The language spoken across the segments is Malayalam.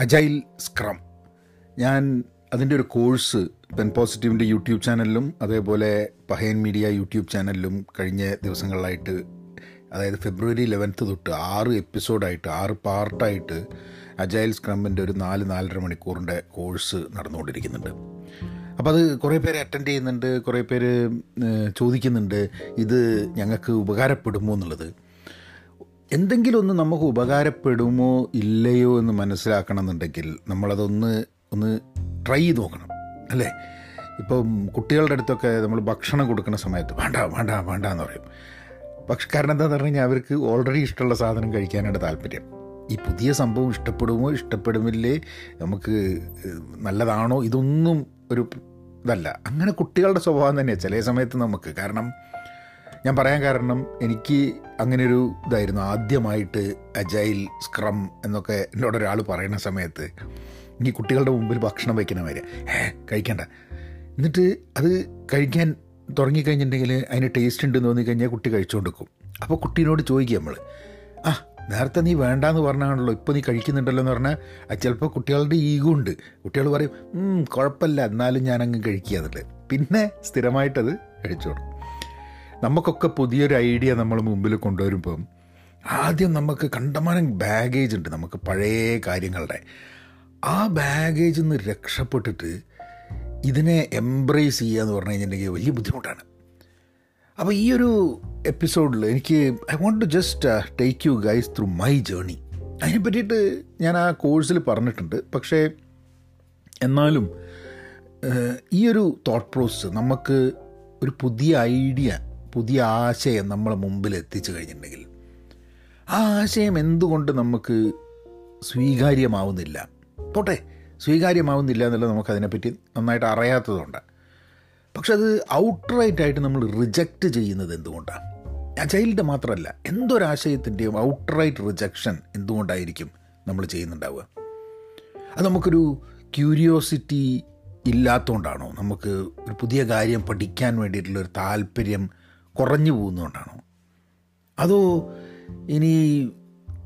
Agile scrum. ഞാൻ അതിന്റെ ഒരു കോഴ്സ് പെൻ പോസിറ്റീവിന്റെ യൂട്യൂബ് ചാനലിലും അതേപോലെ പഹയൻ മീഡിയ യൂട്യൂബ് ചാനലിലും കഴിഞ്ഞ ദിവസങ്ങളിലായിട്ട് അതായത് ഫെബ്രുവരി ലെവൻത്ത് തൊട്ട് ആറ് എപ്പിസോഡായിട്ട് ആറ് പാർട്ടായിട്ട് അജൈൽ സ്ക്രമ്മിന്റെ ഒരു നാല് നാലര മണിക്കൂറിന്റെ കോഴ്സ് നടന്നുകൊണ്ടിരിക്കുന്നുണ്ട്. അപ്പോൾ അത് കുറേ പേര് അറ്റൻഡ് ചെയ്യുന്നുണ്ട് കുറേ പേര് ചോദിക്കുന്നുണ്ട് ഇത് ഞങ്ങൾക്ക് ഉപകാരപ്പെടുമോ എന്നുള്ളത്. എന്തെങ്കിലും ഒന്ന് നമുക്ക് ഉപകാരപ്പെടുമോ ഇല്ലയോ എന്ന് മനസ്സിലാക്കണം എന്നുണ്ടെങ്കിൽ നമ്മളതൊന്ന് ഒന്ന് ട്രൈ ചെയ്ത് നോക്കണം അല്ലേ? ഇപ്പം കുട്ടികളുടെ അടുത്തൊക്കെ നമ്മൾ ഭക്ഷണം കൊടുക്കുന്ന സമയത്ത് വേണ്ട വേണ്ട വേണ്ട എന്ന് പറയും. പക്ഷെ കാരണം എന്താണെന്ന് പറഞ്ഞു കഴിഞ്ഞാൽ അവർക്ക് ഓൾറെഡി ഇഷ്ടമുള്ള സാധനം കഴിക്കാനാണ് താല്പര്യം. ഈ പുതിയ സംഭവം ഇഷ്ടപ്പെടുമോ ഇഷ്ടപ്പെടുമില്ലേ നമുക്ക് നല്ലതാണോ ഇതൊന്നും ഒരു ഇതല്ല. അങ്ങനെ കുട്ടികളുടെ സ്വഭാവം തന്നെയാണ് ചില സമയത്ത് നമുക്ക്. കാരണം ഞാൻ പറയാൻ കാരണം എനിക്ക് അങ്ങനെയൊരു ഇതായിരുന്നു. ആദ്യമായിട്ട് അജൈൽ സ്ക്രം എന്നൊക്കെ എന്നോട് ഒരാൾ പറയുന്ന സമയത്ത് ഈ കുട്ടികളുടെ മുമ്പിൽ ഭക്ഷണം വയ്ക്കുന്ന വരെ ഏ കഴിക്കണ്ട. എന്നിട്ട് അത് കഴിക്കാൻ തുടങ്ങിക്കഴിഞ്ഞിട്ടുണ്ടെങ്കിൽ അതിന് ടേസ്റ്റ് ഉണ്ടെന്ന് തോന്നിക്കഴിഞ്ഞാൽ കുട്ടി കഴിച്ചുകൊണ്ടിരിക്കും അപ്പോൾ കുട്ടീനോട് ചോദിക്കുക നമ്മൾ ആ നേരത്തെ നീ വേണ്ടാന്ന് പറഞ്ഞാണല്ലോ ഇപ്പോൾ നീ കഴിക്കുന്നുണ്ടല്ലോ എന്ന് പറഞ്ഞാൽ അത് ചിലപ്പോൾ കുട്ടികളുടെ ഈഗോ ഉണ്ട്. കുട്ടികൾ പറയും "ഉം, കുഴപ്പമില്ല എന്നാലും ഞാനങ്ങ് കഴിക്കുക എന്നുള്ളത്. പിന്നെ സ്ഥിരമായിട്ടത് കഴിച്ചോളും. നമുക്കൊക്കെ പുതിയൊരു ഐഡിയ നമ്മൾ മുമ്പിൽ കൊണ്ടുവരുമ്പം ആദ്യം നമുക്ക് കണ്ടമാനം ബാഗേജ് ഉണ്ട് നമുക്ക് പഴയ കാര്യങ്ങളുടെ. ആ ബാഗേജിൽ നിന്ന് രക്ഷപ്പെട്ടിട്ട് ഇതിനെ എംബ്രേസ് ചെയ്യുക എന്ന് പറഞ്ഞു കഴിഞ്ഞിട്ടുണ്ടെങ്കിൽ വലിയ ബുദ്ധിമുട്ടാണ്. അപ്പോൾ ഈ ഒരു എപ്പിസോഡിൽ എനിക്ക് I want to just take you guys through my journey. അതിനെ പറ്റിയിട്ട് ഞാൻ ആ കോഴ്സിൽ പറഞ്ഞിട്ടുണ്ട്. പക്ഷേ എന്നാലും ഈ ഒരു തോട്ട് പ്രോസസ്സ് നമുക്ക് ഒരു പുതിയ ഐഡിയ പുതിയ ആശയം നമ്മളെ മുമ്പിൽ എത്തിച്ചു കഴിഞ്ഞിട്ടുണ്ടെങ്കിൽ ആ ആശയം എന്തുകൊണ്ട് നമുക്ക് സ്വീകാര്യമാവുന്നില്ല? പോട്ടെ സ്വീകാര്യമാവുന്നില്ല എന്നുള്ളത് നമുക്ക് അതിനെപ്പറ്റി നന്നായിട്ട് അറിയാത്തതുകൊണ്ട്. പക്ഷെ അത് ഔട്ട്റൈറ്റ് ആയിട്ട് നമ്മൾ റിജക്റ്റ് ചെയ്യുന്നത് എന്തുകൊണ്ടാണ്? അജൈലിന്റെ മാത്രമല്ല എന്തൊരാശയത്തിന്റെയും ഔട്ട്റൈറ്റ് റിജക്ഷൻ എന്തുകൊണ്ടായിരിക്കും നമ്മൾ ചെയ്യുന്നുണ്ടാവുക? അത് നമുക്കൊരു ക്യൂരിയോസിറ്റി ഇല്ലാത്തതുകൊണ്ടാണോ? നമുക്ക് ഒരു പുതിയ കാര്യം പഠിക്കാൻ വേണ്ടിയിട്ടുള്ളൊരു താല്പര്യം കുറഞ്ഞു പോകുന്നതുകൊണ്ടാണോ? അതോ ഇനി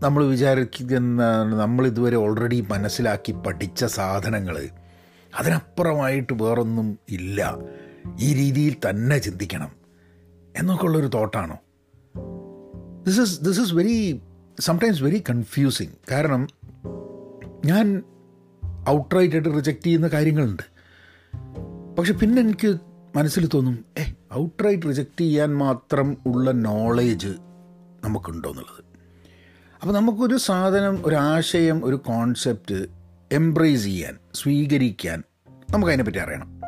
നമ്മൾ വിചാരിക്കുന്ന നമ്മളിതുവരെ ഓൾറെഡി മനസ്സിലാക്കി പഠിച്ച സാധനങ്ങൾ അതിനപ്പുറമായിട്ട് വേറൊന്നും ഇല്ല. ഈ രീതിയിൽ തന്നെ ചിന്തിക്കണം. എന്നൊക്കെ ഉള്ളൊരു തോട്ടാണോ? This is this is very sometimes very confusing കാരണം ഞാൻ ഔട്ട്റൈറ്റ് ആയിട്ട് റിജക്റ്റ് ചെയ്യുന്ന കാര്യങ്ങളുണ്ട്. പക്ഷെ പിന്നെ എനിക്ക് മനസ്സിൽ തോന്നും ഔട്ട്റൈറ്റ് റിജക്റ്റ് ചെയ്യാൻ മാത്രം ഉള്ള നോളേജ് നമുക്കുണ്ടോ എന്നുള്ളത്. അപ്പോൾ നമുക്കൊരു സാധനം ഒരാശയം ഒരു കോൺസെപ്റ്റ് എംബ്രേസ് ചെയ്യാൻ സ്വീകരിക്കാൻ നമുക്കതിനെപ്പറ്റി അറിയണം.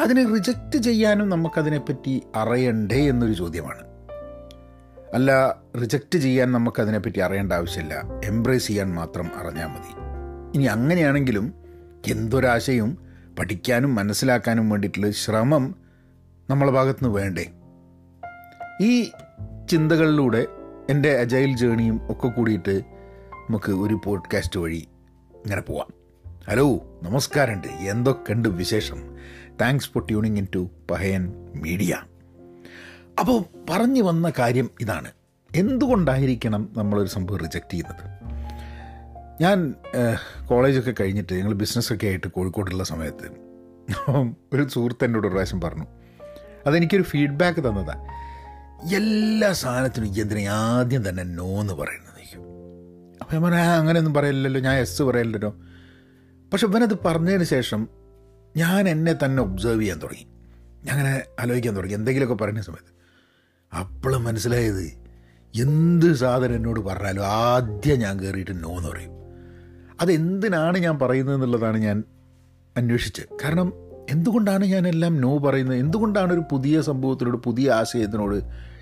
അതിനെ റിജക്റ്റ് ചെയ്യാനും നമുക്കതിനെപ്പറ്റി അറിയണ്ടേ എന്നൊരു ചോദ്യമാണ്. അല്ല റിജക്റ്റ് ചെയ്യാൻ നമുക്കതിനെപ്പറ്റി അറിയേണ്ട ആവശ്യമില്ല. എംബ്രേസ് ചെയ്യാൻ മാത്രം അറിഞ്ഞാൽ മതി. ഇനി അങ്ങനെയാണെങ്കിലും എന്തൊരാശയവും പഠിക്കാനും മനസ്സിലാക്കാനും വേണ്ടിയിട്ടുള്ള ശ്രമം നമ്മളെ ഭാഗത്തുനിന്ന് വേണ്ടേ? ഈ ചിന്തകളിലൂടെ എന്റെ അജൈൽ ജേണിയും ഒക്കെ കൂടിയിട്ട് നമുക്ക് ഒരു പോഡ്കാസ്റ്റ് വഴി ഇങ്ങനെ പോവാം. ഹലോ നമസ്കാരമുണ്ട്. എന്തൊക്കെയുണ്ട് വിശേഷം? Thanks for tuning in to Pahayan media അപ്പോൾ പറഞ്ഞു വന്ന കാര്യം ഇതാണ്. എന്തുകൊണ്ടായിരിക്കണം നമ്മളൊരു സംഭവം റിജക്റ്റ് ചെയ്യുന്നത്? ഞാൻ കോളേജൊക്കെ കഴിഞ്ഞിട്ട് ഞങ്ങൾ ബിസിനസ്സൊക്കെ ആയിട്ട് കോഴിക്കോട്ടുള്ള സമയത്ത് ഒരു സുഹൃത്ത് എന്നോട് ഒരു പ്രാവശ്യം പറഞ്ഞു. അതെനിക്കൊരു ഫീഡ്ബാക്ക് തന്നതാണ് എല്ലാ സാധനത്തിനും ഈ ആദ്യം തന്നെ നോ എന്ന് പറയുന്നത് അപ്പോൾ ഞാൻ പറയാം "ആ, അങ്ങനെയൊന്നും പറയില്ലല്ലോ ഞാൻ എസ് പറയില്ലല്ലോ പക്ഷെ ഇവനത് പറഞ്ഞതിന് ശേഷം ഞാൻ എന്നെ തന്നെ ഒബ്സേർവ് ചെയ്യാൻ തുടങ്ങി. ഞാൻ അങ്ങനെ ആലോചിക്കാൻ തുടങ്ങി എന്തെങ്കിലുമൊക്കെ പറയുന്ന സമയത്ത്. അപ്പോഴും മനസ്സിലായത് എന്ത് സാധനം എന്നോട് പറഞ്ഞാലും ആദ്യം ഞാൻ കയറിയിട്ട് നോ എന്ന് പറയും. അതെന്തിനാണ് ഞാൻ പറയുന്നത് എന്നുള്ളതാണ് ഞാൻ അന്വേഷിച്ചത്. കാരണം എന്തുകൊണ്ടാണ് ഞാനെല്ലാം നോ പറയുന്നത്? എന്തുകൊണ്ടാണ് ഒരു പുതിയ സംഭവത്തിനോട് പുതിയ ആശയത്തിനോട്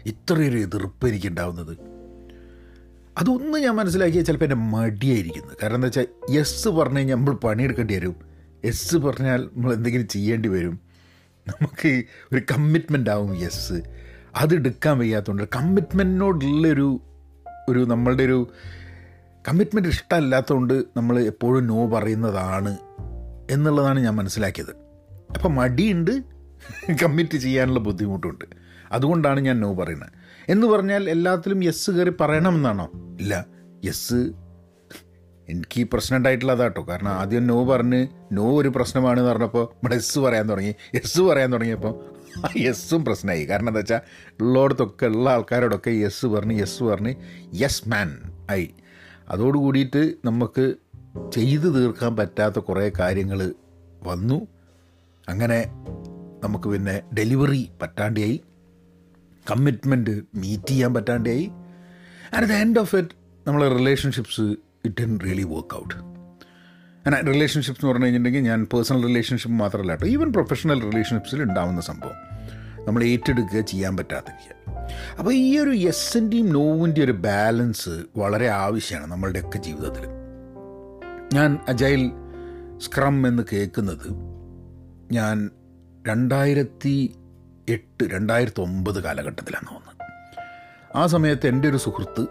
ഇത്രയൊരു എതിർപ്പ് എനിക്കുണ്ടാവുന്നത് അതൊന്നും ഞാൻ മനസ്സിലാക്കിയാൽ ചിലപ്പോൾ എന്റെ മടിയായിരിക്കുന്നത് കാരണം എന്താ വെച്ചാൽ എസ് പറഞ്ഞു കഴിഞ്ഞാൽ നമ്മൾ പണിയെടുക്കേണ്ടി വരും. എസ് പറഞ്ഞാൽ നമ്മൾ എന്തെങ്കിലും ചെയ്യേണ്ടി വരും. നമുക്ക് ഒരു കമ്മിറ്റ്മെന്റ് ആവും യെസ് അത് എടുക്കാൻ വയ്യാത്തതുകൊണ്ട് കമ്മിറ്റ്മെന്റിനോടുള്ളൊരു ഒരു നമ്മളുടെ ഒരു കമ്മിറ്റ്മെന്റ് ഇഷ്ടമല്ലാത്തതുകൊണ്ട് നമ്മൾ എപ്പോഴും നോ പറയുന്നതാണ് എന്നുള്ളതാണ് ഞാൻ മനസ്സിലാക്കിയത്. അപ്പം മടിയുണ്ട്. കമ്മിറ്റ് ചെയ്യാനുള്ള ബുദ്ധിമുട്ടുണ്ട്. അതുകൊണ്ടാണ് ഞാൻ നോ പറയുന്നത്. എന്ന് പറഞ്ഞാൽ എല്ലാത്തിലും യെസ് കയറി പറയണമെന്നാണോ? ഇല്ല. യെസ് എനിക്ക് ഈ പ്രശ്നം ഉണ്ടായിട്ടുള്ള അതാട്ടോ കാരണം ആദ്യം നോ പറഞ്ഞ് നോ ഒരു പ്രശ്നമാണെന്ന് പറഞ്ഞപ്പോൾ ഇവിടെ എസ് പറയാൻ തുടങ്ങി. എസ് പറയാൻ തുടങ്ങിയപ്പോൾ ആ എസ്സും പ്രശ്നമായി. കാരണം എന്താ വെച്ചാൽ ഉള്ളോടത്തൊക്കെ ഉള്ള ആൾക്കാരോടൊക്കെ യെസ് പറഞ്ഞ് യെസ് പറഞ്ഞ് യെസ് മാൻ ആയി. അതോടുകൂടിയിട്ട് നമുക്ക് ചെയ്തു തീർക്കാൻ പറ്റാത്ത കുറേ കാര്യങ്ങൾ വന്നു. അങ്ങനെ നമുക്ക് പിന്നെ ഡെലിവറി പറ്റാണ്ടായി കമ്മിറ്റ്മെന്റ് മീറ്റ് ചെയ്യാൻ പറ്റാണ്ടായി and the end of it നമ്മളെ relationships it done really work out അങ്ങനെ റിലേഷൻഷിപ്സ് എന്ന് പറഞ്ഞു കഴിഞ്ഞിട്ടുണ്ടെങ്കിൽ ഞാൻ പേഴ്സണൽ റിലേഷൻഷിപ്പ് മാത്രമല്ല കേട്ടോ ഈവൻ പ്രൊഫഷണൽ റിലേഷൻഷിപ്സിൽ ഉണ്ടാവുന്ന സംഭവം. നമ്മൾ ഏറ്റെടുക്കുക ചെയ്യാൻ പറ്റാതിരിക്കുക. അപ്പോൾ ഈ ഒരു യെസ്സിന്റെയും നോവിന്റെയും ഒരു ബാലൻസ് വളരെ ആവശ്യമാണ് നമ്മളുടെയൊക്കെ ജീവിതത്തിൽ. ഞാൻ അജൈൽ സ്ക്രം എന്ന് കേൾക്കുന്നത് ഞാൻ രണ്ടായിരത്തി എട്ട് രണ്ടായിരത്തി ഒമ്പത് കാലഘട്ടത്തിലാണ് തോന്നുന്നത് ആ സമയത്ത് എന്റെ ഒരു സുഹൃത്ത്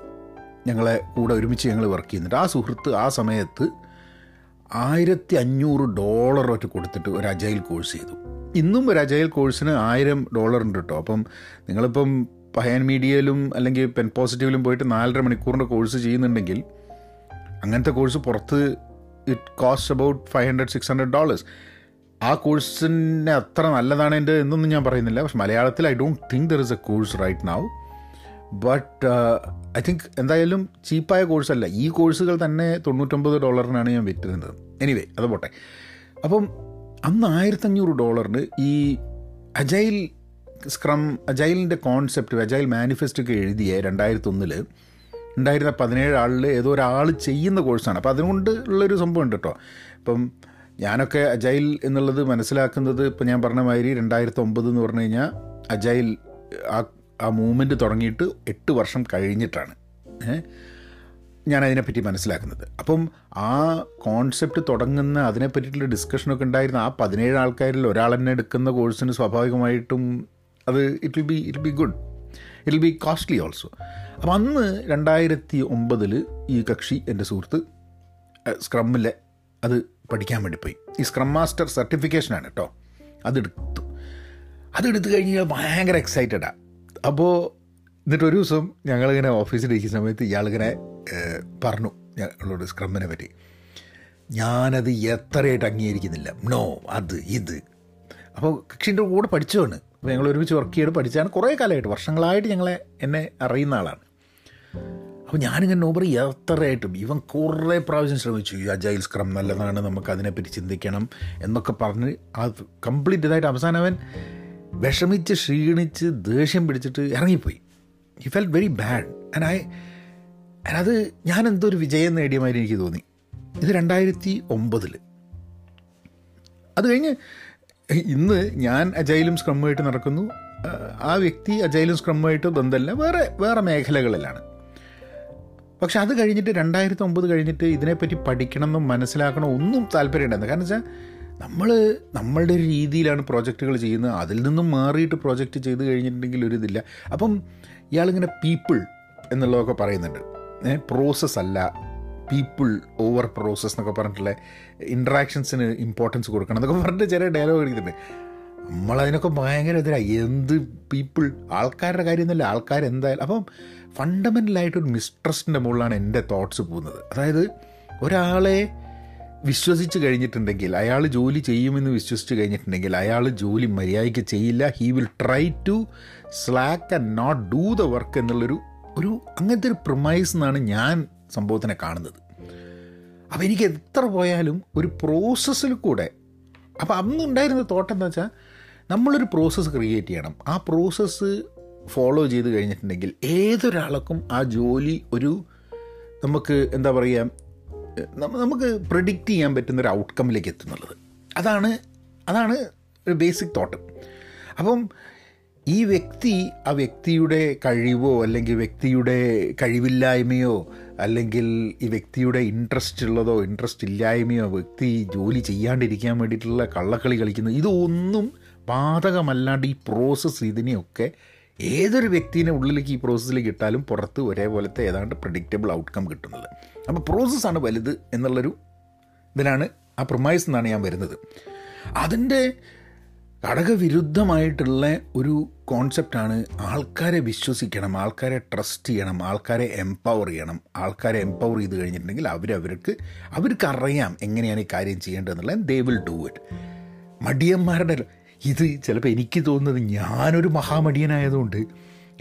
ഞങ്ങളെ കൂടെ ഒരുമിച്ച് ഞങ്ങൾ വർക്ക് ചെയ്യുന്നുണ്ട്. ആ സുഹൃത്ത് ആ സമയത്ത് ആയിരത്തി അഞ്ഞൂറ് ഡോളർ ഒറ്റ കൊടുത്തിട്ട് ഒരു അജൈൽ കോഴ്സ് ചെയ്തു. ഇന്നും ഒരു അജൈൽ കോഴ്സിന് ആയിരം ഡോളർ ഉണ്ട് കേട്ടോ അപ്പം നിങ്ങളിപ്പം പയൻ മീഡിയയിലും അല്ലെങ്കിൽ പെൻ പോസിറ്റീവിലും പോയിട്ട് നാലര മണിക്കൂറിന്റെ കോഴ്സ് ചെയ്യുന്നുണ്ടെങ്കിൽ അങ്ങനത്തെ കോഴ്സ് പുറത്ത് it cost about five hundred six hundred dollars ആ കോഴ്സിന് അത്ര നല്ലതാണ് എന്റെ എന്നൊന്നും ഞാൻ പറയുന്നില്ല. പക്ഷെ മലയാളത്തിൽ I don't think there is a course right now but I think എന്തായാലും ചീപ്പായ കോഴ്സല്ല. ഈ കോഴ്സുകൾ തന്നെ തൊണ്ണൂറ്റൊമ്പത് ഡോളറിനാണ് ഞാൻ വിറ്റിരുന്നത്. എനിവേ അത് പോട്ടെ. അപ്പം അന്ന് ആയിരത്തഞ്ഞൂറ് ഡോളറിന് ഈ അജൈൽ സ്ക്രം അജൈലിന്റെ കോൺസെപ്റ്റ് അജൈൽ മാനിഫെസ്റ്റോ ഒക്കെ എഴുതിയ രണ്ടായിരത്തി ഒന്നിൽ ഉണ്ടായിരുന്ന പതിനേഴ് ആളിൽ ഏതോ ഒരാൾ ചെയ്യുന്ന കോഴ്സാണ്. അപ്പോൾ അതുകൊണ്ട് ഉള്ളൊരു സംഭവം ഉണ്ട് കേട്ടോ ഇപ്പം ഞാനൊക്കെ അജൈൽ എന്നുള്ളത് മനസ്സിലാക്കുന്നത് ഇപ്പം ഞാൻ പറഞ്ഞ മാതിരി രണ്ടായിരത്തി ഒമ്പത് എന്ന് പറഞ്ഞു കഴിഞ്ഞാൽ അജൈൽ ആ ആ മൂവ്മെന്റ് തുടങ്ങിയിട്ട് എട്ട് വർഷം കഴിഞ്ഞിട്ടാണ്. ഞാൻ അതിനെപ്പറ്റി മനസ്സിലാക്കുന്നത്. അപ്പം ആ കോൺസെപ്റ്റ് തുടങ്ങുന്ന അതിനെപ്പറ്റിയിട്ടുള്ള ഡിസ്കഷനൊക്കെ ഉണ്ടായിരുന്ന ആ പതിനേഴ് ആൾക്കാരിൽ ഒരാൾ തന്നെ എടുക്കുന്ന കോഴ്സിന് സ്വാഭാവികമായിട്ടും അത് it will be it be good it will be costly also അപ്പം അന്ന് രണ്ടായിരത്തി ഒമ്പതിൽ ഈ കക്ഷി എന്റെ സുഹൃത്ത് സ്ക്രമ്മിലെ അത് പഠിക്കാൻ വേണ്ടി പോയി. ഈ സ്ക്രം മാസ്റ്റർ സർട്ടിഫിക്കേഷനാണ് കേട്ടോ അതെടുത്തു. അതെടുത്തു കഴിഞ്ഞ് ഭയങ്കര എക്സൈറ്റഡാണ് അപ്പോൾ എന്നിട്ട് ഒരു ദിവസം ഞങ്ങളിങ്ങനെ ഓഫീസിലിരിക്കുന്ന സമയത്ത് ഇയാളിങ്ങനെ പറഞ്ഞു. ഞങ്ങളോട് സ്ക്രമ്മിനെ പറ്റി. ഞാനത് എത്രയായിട്ട് അംഗീകരിക്കുന്നില്ല. നോ അത് ഇത്. അപ്പോൾ കക്ഷിന്റെ കൂടെ പഠിച്ചതാണ് അപ്പോൾ ഞങ്ങൾ ഒരുമിച്ച് വർക്ക് ചെയ്ത് പഠിച്ചാണ് കുറേ കാലമായിട്ട് വർഷങ്ങളായിട്ട് ഞങ്ങളെ എന്നെ അറിയുന്ന ആളാണ്. അപ്പോൾ ഞാനിങ്ങനെ നോബറി എത്രയായിട്ടും ഇവൻ കുറേ പ്രാവശ്യം ശ്രമിച്ചു. ഈ അജൈൽ സ്ക്രം നല്ലതാണ് നമുക്ക് അതിനെപ്പറ്റി ചിന്തിക്കണം എന്നൊക്കെ പറഞ്ഞ് അത് കംപ്ലീറ്റ് ഇതായിട്ട് അവസാനം അവൻ വിഷമിച്ച് ക്ഷീണിച്ച് ദേഷ്യം പിടിച്ചിട്ട് ഇറങ്ങിപ്പോയി. He fell very bad and I അത് ഞാൻ എന്തോ ഒരു വിജയം നേടിയ മാതിരി എനിക്ക് തോന്നി. ഇത് രണ്ടായിരത്തി ഒമ്പതിൽ അത് കഴിഞ്ഞ് ഇന്ന് ഞാൻ അജൈലും സ്ക്രമ്മുമായിട്ട് നടക്കുന്നു. ആ വ്യക്തി അജൈലും സ്ക്രമ്മുമായിട്ട് ബന്ധമല്ല വേറെ വേറെ മേഖലകളിലാണ്. പക്ഷെ അത് കഴിഞ്ഞിട്ട് രണ്ടായിരത്തി ഒമ്പത് കഴിഞ്ഞിട്ട് ഇതിനെപ്പറ്റി പഠിക്കണമെന്നും മനസ്സിലാക്കണം ഒന്നും താല്പര്യമുണ്ടായിരുന്നു കാരണം വെച്ചാൽ നമ്മൾ നമ്മളുടെ ഒരു രീതിയിലാണ് പ്രോജക്റ്റുകൾ ചെയ്യുന്നത്. അതിൽ നിന്നും മാറിയിട്ട് പ്രോജക്റ്റ് ചെയ്ത് കഴിഞ്ഞിട്ടുണ്ടെങ്കിൽ ഒരു ഇതില്ല. അപ്പം ഇയാളിങ്ങനെ പീപ്പിൾ എന്നുള്ളതൊക്കെ പറയുന്നുണ്ട്. പ്രോസസ്സ് അല്ല. പീപ്പിൾ ഓവർ പ്രോസസ്സ് എന്നൊക്കെ പറഞ്ഞിട്ടുള്ള ഇൻട്രാക്ഷൻസിന് ഇമ്പോർട്ടൻസ് കൊടുക്കണം എന്നൊക്കെ പറഞ്ഞിട്ട് ഡയലോഗ് അടിക്കുന്നുണ്ട് നമ്മളതിനൊക്കെ ഭയങ്കര എതിരായി എന്ത് പീപ്പിൾ ആൾക്കാരുടെ കാര്യമൊന്നുമില്ല. ആൾക്കാർ എന്തായാലും അപ്പം ഫണ്ടമെന്റലായിട്ടൊരു മിസ്ട്രസ്റ്റിന്റെ മുകളിലാണ് എന്റെ തോട്ട്സ് പോകുന്നത്. അതായത് ഒരാളെ വിശ്വസിച്ച് കഴിഞ്ഞിട്ടുണ്ടെങ്കിൽ അയാൾ ജോലി ചെയ്യുമെന്ന് വിശ്വസിച്ച് കഴിഞ്ഞിട്ടുണ്ടെങ്കിൽ അയാൾ ജോലി മര്യാദയ്ക്ക് ചെയ്യില്ല. He will try to slack and not do the work എന്നുള്ളൊരു ഒരു അങ്ങനത്തെ ഒരു പ്രൊമൈസ് എന്നാണ് ഞാൻ സംഭവത്തിനെ കാണുന്നത്. അപ്പോൾ എനിക്ക് എത്ര പോയാലും ഒരു പ്രോസസ്സിൽ കൂടെ അപ്പോൾ അന്നുണ്ടായിരുന്ന തോട്ടം എന്താ വെച്ചാൽ നമ്മളൊരു പ്രോസസ്സ് ക്രിയേറ്റ് ചെയ്യണം. ആ പ്രോസസ്സ് ഫോളോ ചെയ്ത് കഴിഞ്ഞിട്ടുണ്ടെങ്കിൽ ഏതൊരാൾക്കും ആ ജോലി ഒരു നമുക്ക് എന്താ പറയുക നമുക്ക് പ്രഡിക്റ്റ് ചെയ്യാൻ പറ്റുന്ന ഒരു ഔട്ട്കമ്മിലേക്ക് എത്തുന്നുള്ളത്. അതാണ് അതാണ് ഒരു ബേസിക് തോട്ട് അപ്പം ഈ വ്യക്തി ആ വ്യക്തിയുടെ കഴിവോ അല്ലെങ്കിൽ വ്യക്തിയുടെ കഴിവില്ലായ്മയോ അല്ലെങ്കിൽ ഈ വ്യക്തിയുടെ ഇൻട്രസ്റ്റ് ഉള്ളതോ ഇൻട്രസ്റ്റ് ഇല്ലായ്മയോ വ്യക്തി ജോലി ചെയ്യാണ്ടിരിക്കാൻ വേണ്ടിയിട്ടുള്ള കള്ളക്കളി കളിക്കുന്നത് ഇതൊന്നും ബാധകമല്ലാണ്ട് ഈ പ്രോസസ്സ് ഇതിനെയൊക്കെ ഏതൊരു വ്യക്തിനെ ഉള്ളിലേക്ക് ഈ പ്രോസസ്സിലേക്ക് ഇട്ടാലും പുറത്ത് ഒരേപോലത്തെ ഏതാണ്ട് പ്രഡിക്റ്റബിൾ ഔട്ട്കം കിട്ടുന്നത്. അപ്പോൾ പ്രോസസ്സാണ് വലുത് എന്നുള്ളൊരു ഇതിനാണ് ആ പ്രൊമൈസ് എന്നാണ് ഞാൻ വരുന്നത്. അതിന്റെ ഘടകവിരുദ്ധമായിട്ടുള്ള ഒരു കോൺസെപ്റ്റാണ് ആൾക്കാരെ വിശ്വസിക്കണം ആൾക്കാരെ ട്രസ്റ്റ് ചെയ്യണം ആൾക്കാരെ എംപവർ ചെയ്യണം. ആൾക്കാരെ എംപവർ ചെയ്ത് കഴിഞ്ഞിട്ടുണ്ടെങ്കിൽ അവരവർക്ക് അവർക്കറിയാം എങ്ങനെയാണ് ഈ കാര്യം ചെയ്യേണ്ടതെന്നുള്ളത്. ദേ വിൽ ഡൂ ഇറ്റ് മടിയന്മാരുടെ ഇത് ചിലപ്പോൾ എനിക്ക് തോന്നുന്നത് ഞാനൊരു മഹാമടിയനായതുകൊണ്ട്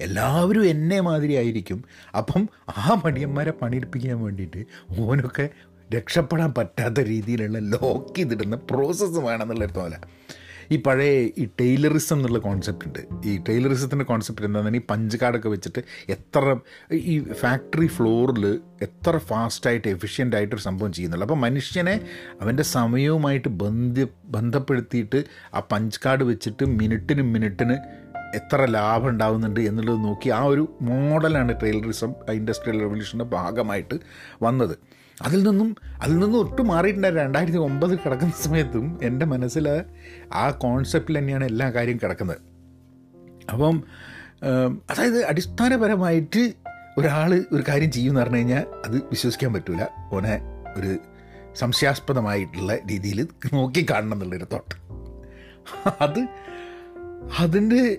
എല്ലാവരും എന്നെ മാതിരി ആയിരിക്കും. അപ്പം ആ മടിയന്മാരെ പണിയെടുപ്പിക്കാൻ വേണ്ടിയിട്ട് ഓനൊക്കെ രക്ഷപ്പെടാൻ പറ്റാത്ത രീതിയിലുള്ള ലോക്ക് ചെയ്തിടുന്ന പ്രോസസ്സ് വേണമെന്നുള്ളൊരു തോന്നല. ഈ പഴയ ഈ ടൈലറിസം എന്നുള്ള കോൺസെപ്റ്റ് ഉണ്ട്. ഈ ടൈലറിസത്തിന്റെ കോൺസെപ്റ്റ് എന്താണെന്ന് ഈ പഞ്ച് വെച്ചിട്ട് എത്ര ഈ ഫാക്ടറി ഫ്ലോറിൽ എത്ര ഫാസ്റ്റായിട്ട് എഫിഷ്യന്റ് ആയിട്ടൊരു സംഭവം ചെയ്യുന്നുള്ളൂ. അപ്പോൾ മനുഷ്യനെ അവന്റെ സമയവുമായിട്ട് ബന്ധ ബന്ധപ്പെടുത്തിയിട്ട് ആ പഞ്ച് കാർഡ് വെച്ചിട്ട് മിനിറ്റിന് മിനിറ്റിന് എത്ര ലാഭം ഉണ്ടാവുന്നുണ്ട് എന്നുള്ളത് നോക്കി ആ ഒരു മോഡലാണ് ടൈലറിസം ഇൻഡസ്ട്രിയൽ റെവല്യൂഷന്റെ ഭാഗമായിട്ട് വന്നത്. അതിൽ നിന്നും അതിൽ നിന്നും ഒട്ടും മാറിയിട്ടുണ്ടായി രണ്ടായിരത്തി ഒമ്പത് കിടക്കുന്ന സമയത്തും എന്റെ മനസ്സിൽ ആ കോൺസെപ്റ്റിൽ തന്നെയാണ് എല്ലാ കാര്യം കിടക്കുന്നത്. അപ്പം അതായത് അടിസ്ഥാനപരമായിട്ട് ഒരാൾ ഒരു കാര്യം ചെയ്യുമെന്ന് പറഞ്ഞു കഴിഞ്ഞാൽ അത് വിശ്വസിക്കാൻ പറ്റില്ല ഓനെ ഒരു സംശയാസ്പദമായിട്ടുള്ള രീതിയിൽ നോക്കി കാണണം എന്നുള്ളൊരു തോട്ട് അത് അതിന്റെ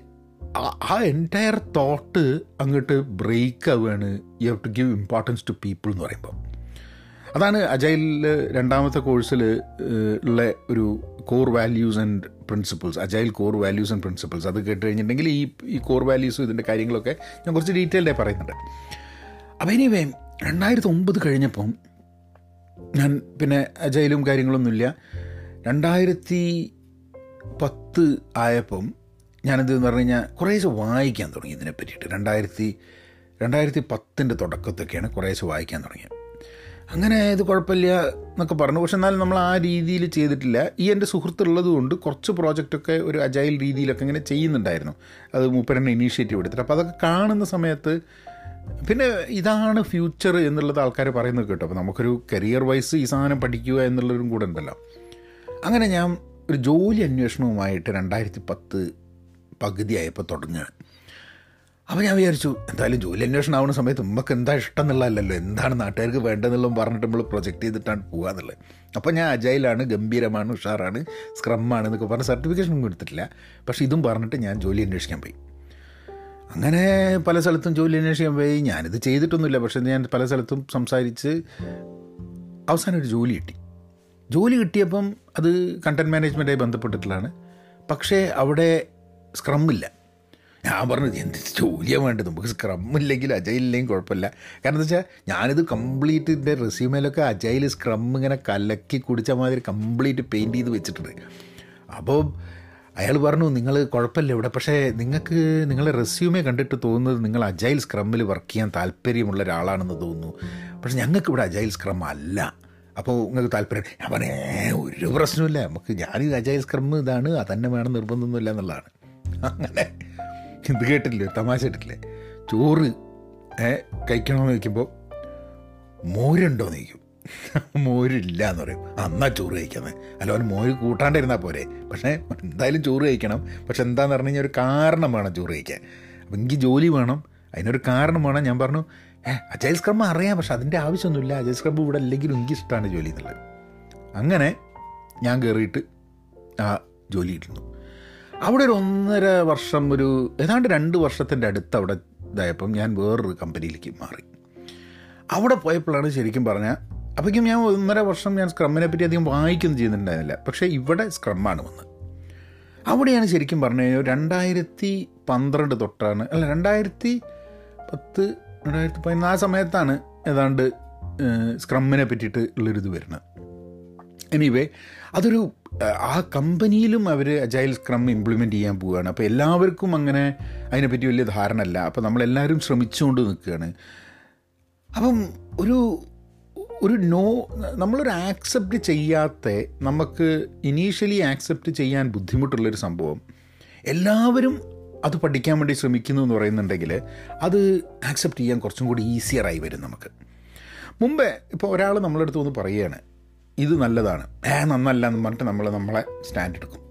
ആ എന്റയർ തോട്ട് അങ്ങോട്ട് ബ്രേക്ക് ആവുകയാണ്. You have to give importance to people എന്ന് പറയുമ്പോൾ അതാണ് അജൈലിൽ രണ്ടാമത്തെ കോഴ്സിൽ ഉള്ള ഒരു core values and principles agile core values and principles അത് കേട്ട് കഴിഞ്ഞിട്ടുണ്ടെങ്കിൽ ഈ ഈ കോർ വാല്യൂസും ഇതിന്റെ കാര്യങ്ങളൊക്കെ ഞാൻ കുറച്ച് ഡീറ്റെയിൽഡായി പറയുന്നുണ്ട്. അപ്പോൾ ഇനി രണ്ടായിരത്തി ഒമ്പത് കഴിഞ്ഞപ്പം ഞാൻ പിന്നെ അജൈലും കാര്യങ്ങളൊന്നുമില്ല. രണ്ടായിരത്തി പത്ത് ആയപ്പം ഞാനെന്ത് എന്ന് പറഞ്ഞു കഴിഞ്ഞാൽ കുറേശ്ശെ വായിക്കാൻ തുടങ്ങി ഇതിനെ പറ്റിയിട്ട് രണ്ടായിരത്തി രണ്ടായിരത്തി പത്തിന്റെ തുടക്കത്തൊക്കെയാണ് കുറേശ്ശെ വായിക്കാൻ തുടങ്ങിയത്. അങ്ങനെ ഇത് കുഴപ്പമില്ല എന്നൊക്കെ പറഞ്ഞു. പക്ഷെ എന്നാലും നമ്മൾ ആ രീതിയിൽ ചെയ്തിട്ടില്ല. ഈ എന്റെ സുഹൃത്തുള്ളത് കൊണ്ട് കുറച്ച് പ്രോജക്റ്റൊക്കെ ഒരു അജൈൽ രീതിയിലൊക്കെ ഇങ്ങനെ ചെയ്യുന്നുണ്ടായിരുന്നു. അത് മൂപ്പരന്റെ ഇനീഷ്യേറ്റീവ് എടുത്തിട്ട്. അപ്പോൾ അതൊക്കെ കാണുന്ന സമയത്ത് പിന്നെ ഇതാണ് ഫ്യൂച്ചർ എന്നുള്ളത് ആൾക്കാർ പറയുന്നത് കേട്ടോ. അപ്പോൾ നമുക്കൊരു കരിയർ വൈസ് ഈ സാധനം പഠിക്കുക എന്നുള്ളതും കൂടെ ഉണ്ടല്ലോ. അങ്ങനെ ഞാൻ ഒരു ജോലി അന്വേഷണവുമായിട്ട് രണ്ടായിരത്തി പത്ത് പകുതിയായപ്പോൾ തുടങ്ങുകയാണ്. അപ്പോൾ ഞാൻ വിചാരിച്ചു എന്തായാലും ജോലി അന്വേഷണം ആവുന്ന സമയത്ത് നമുക്ക് എന്താ ഇഷ്ടം എന്താണ് നാട്ടുകാർക്ക് വേണ്ടതെന്നുള്ളതും പറഞ്ഞിട്ട് നമ്മൾ പ്രൊജക്റ്റ് ചെയ്തിട്ടാണ് പോകുക എന്നുള്ളത് അപ്പോൾ ഞാൻ അജൈലാണ് ഗംഭീരമാണ് ഉഷാറാണ് സ്ക്രമാണ് എന്നൊക്കെ പറഞ്ഞ് സർട്ടിഫിക്കേഷൻ ഒന്നും എടുത്തിട്ടില്ല. പക്ഷേ ഇതും പറഞ്ഞിട്ട് ഞാൻ ജോലി അന്വേഷിക്കാൻ പോയി. അങ്ങനെ പല സ്ഥലത്തും ജോലി അന്വേഷിക്കാൻ പോയി. ഞാനിത് ചെയ്തിട്ടൊന്നുമില്ല പക്ഷേ ഞാൻ പല സ്ഥലത്തും സംസാരിച്ച് അവസാനം ഒരു ജോലി കിട്ടി. ജോലി കിട്ടിയപ്പം അത് കണ്ടന്റ് മാനേജ്മെന്റായി ബന്ധപ്പെട്ടിട്ടുള്ളതാണ്. പക്ഷേ അവിടെ സ്ക്രമ്മില്ല ഞാൻ പറഞ്ഞു എന്ത് ജോലിയാണ് വേണ്ടത്? നമുക്ക് സ്ക്രമ്മില്ലെങ്കിൽ അജയിലില്ലെങ്കിൽ കുഴപ്പമില്ല. കാരണം എന്താ വെച്ചാൽ ഞാനിത് കംപ്ലീറ്റ് ഇതിന്റെ റെസ്യൂമേലൊക്കെ അജയിൽ സ്ക്രം ഇങ്ങനെ കലക്കി കുടിച്ച മാതിരി കംപ്ലീറ്റ് പെയിന്റ് ചെയ്ത് വെച്ചിട്ടുണ്ട്. അപ്പോൾ അയാൾ പറഞ്ഞു നിങ്ങൾ കുഴപ്പമില്ല ഇവിടെ. പക്ഷേ നിങ്ങൾക്ക് നിങ്ങളെ റെസ്യൂമേ കണ്ടിട്ട് തോന്നുന്നത് നിങ്ങൾ അജൈൽ സ്ക്രമ്മിൽ വർക്ക് ചെയ്യാൻ താല്പര്യമുള്ള ഒരാളാണെന്ന് തോന്നുന്നു. പക്ഷേ ഞങ്ങൾക്ക് ഇവിടെ അജൈൽ സ്ക്രം അല്ല. അപ്പോൾ നിങ്ങൾക്ക് താല്പര്യം? ഞാൻ പറഞ്ഞേ ഒരു പ്രശ്നമില്ല നമുക്ക് ഞാൻ അജൈൽ സ്ക്രം ഇതാണ്. അതന്നെ വേണം നിർബന്ധമൊന്നുമില്ല എന്നുള്ളതാണ്. അങ്ങനെ. ഇത് കേട്ടില്ലേ തമാശ കേട്ടില്ലേ ചോറ് കഴിക്കണമെന്ന് ചോദിക്കുമ്പോൾ മോരുണ്ടോയെന്ന് ചോദിക്കും. മോരില്ല എന്ന് പറയും. അന്നാ ചോറ് കഴിക്കുന്നത് അല്ല അവന് മോര് കൂട്ടാണ്ടിരുന്നാൽ പോരെ. പക്ഷേ എന്തായാലും ചോറ് കഴിക്കണം. പക്ഷെ എന്താന്ന് പറഞ്ഞു കഴിഞ്ഞാൽ ഒരു കാരണം വേണം ചോറ് കഴിക്കാൻ. അപ്പം എനിക്ക് ജോലി വേണം. അതിനൊരു കാരണം വേണം. ഞാൻ പറഞ്ഞു ഏ അജയ് സ്ക്രബ് അറിയാം. പക്ഷെ അതിന്റെ ആവശ്യമൊന്നുമില്ല. അജയ് സ്ക്രബ് ഇവിടെ അല്ലെങ്കിലും എനിക്ക് ഇഷ്ടമാണ് ജോലി എന്നുള്ളത്. അങ്ങനെ ഞാൻ കയറിയിട്ട് ആ ജോലി ഇരുന്നു അവിടെ ഒരു ഒന്നര വർഷം ഒരു ഏതാണ്ട് രണ്ട് വർഷത്തിന്റെ അടുത്ത് അവിടെ ഇതായപ്പം ഞാൻ വേറൊരു കമ്പനിയിലേക്ക് മാറി. അവിടെ പോയപ്പോഴാണ് ശരിക്കും പറഞ്ഞാൽ അപ്പോഴേക്കും ഞാൻ ഒന്നര വർഷം ഞാൻ സ്ക്രമ്മിനെ പറ്റി അധികം വായിക്കുന്നു ചെയ്യുന്നുണ്ടായിരുന്നില്ല പക്ഷേ ഇവിടെ സ്ക്രമ്മാണ് വന്നത്. അവിടെയാണ് ശരിക്കും പറഞ്ഞു കഴിഞ്ഞാൽ രണ്ടായിരത്തി പന്ത്രണ്ട് തൊട്ടാണ് അല്ല രണ്ടായിരത്തി പത്ത് രണ്ടായിരത്തി പതിനൊന്ന് ആ സമയത്താണ് ഏതാണ്ട് സ്ക്രമ്മിനെ പറ്റിയിട്ട് ഉള്ളൊരിത് വരുന്നത്. എനിവേ അതൊരു ആ കമ്പനിയിലും അവർ അജൈൽ സ്ക്രം ഇംപ്ലിമെന്റ് ചെയ്യാൻ പോവുകയാണ്. അപ്പോൾ എല്ലാവർക്കും അങ്ങനെ അതിനെപ്പറ്റി വലിയ ധാരണ അല്ല അപ്പോൾ നമ്മളെല്ലാവരും ശ്രമിച്ചുകൊണ്ട് നിൽക്കുകയാണ്. അപ്പം ഒരു ഒരു നോ നമ്മളൊരു ആക്സെപ്റ്റ് ചെയ്യാത്ത നമുക്ക് ഇനീഷ്യലി ആക്സെപ്റ്റ് ചെയ്യാൻ ബുദ്ധിമുട്ടുള്ളൊരു സംഭവം. എല്ലാവരും അത് പഠിക്കാൻ വേണ്ടി ശ്രമിക്കുന്നു എന്ന് പറയുന്നുണ്ടെങ്കിൽ അത് ആക്സെപ്റ്റ് ചെയ്യാൻ കുറച്ചും കൂടി ഈസിയറായി വരും നമുക്ക്. മുമ്പേ ഇപ്പോൾ ഒരാൾ നമ്മളടുത്ത് വന്ന് പറയുകയാണ്. ഇത് നല്ലതാണ്. ഏ നന്നല്ല എന്ന് പറഞ്ഞിട്ട് നമ്മൾ നമ്മളെ സ്റ്റാൻഡ് എടുക്കും.